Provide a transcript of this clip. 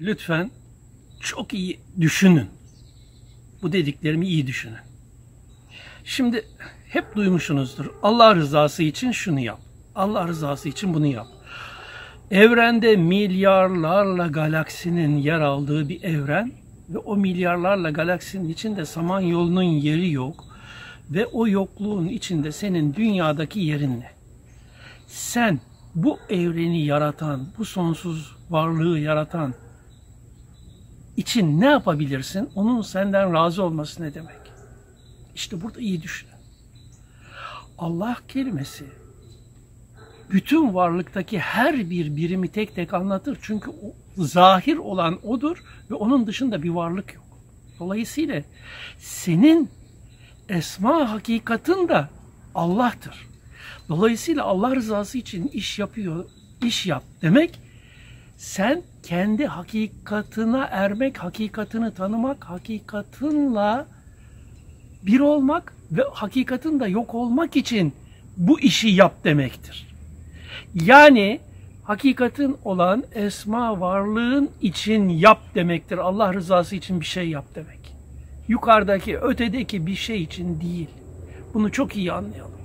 lütfen çok iyi düşünün. Bu dediklerimi iyi düşünün. Şimdi hep duymuşsunuzdur. Allah rızası için şunu yap. Allah rızası için bunu yap. Evrende milyarlarla galaksinin yer aldığı bir evren ve o milyarlarla galaksinin içinde Samanyolu'nun yeri yok ve o yokluğun içinde senin dünyadaki yerin ne? Sen bu evreni yaratan, bu sonsuz varlığı yaratan için ne yapabilirsin? Onun senden razı olması ne demek? İşte burada iyi düşünün. Allah kelimesi bütün varlıktaki her bir birimi tek tek anlatır. Çünkü zahir olan odur ve onun dışında bir varlık yok. Dolayısıyla senin esma hakikatın da Allah'tır. Dolayısıyla Allah rızası için iş yapıyor, iş yap demek sen kendi hakikatına ermek, hakikatini tanımak, hakikatinle bir olmak ve hakikatin de yok olmak için bu işi yap demektir. Yani hakikatin olan esma varlığın için yap demektir. Allah rızası için bir şey yap demek. Yukarıdaki, ötedeki bir şey için değil. Bunu çok iyi anlayalım.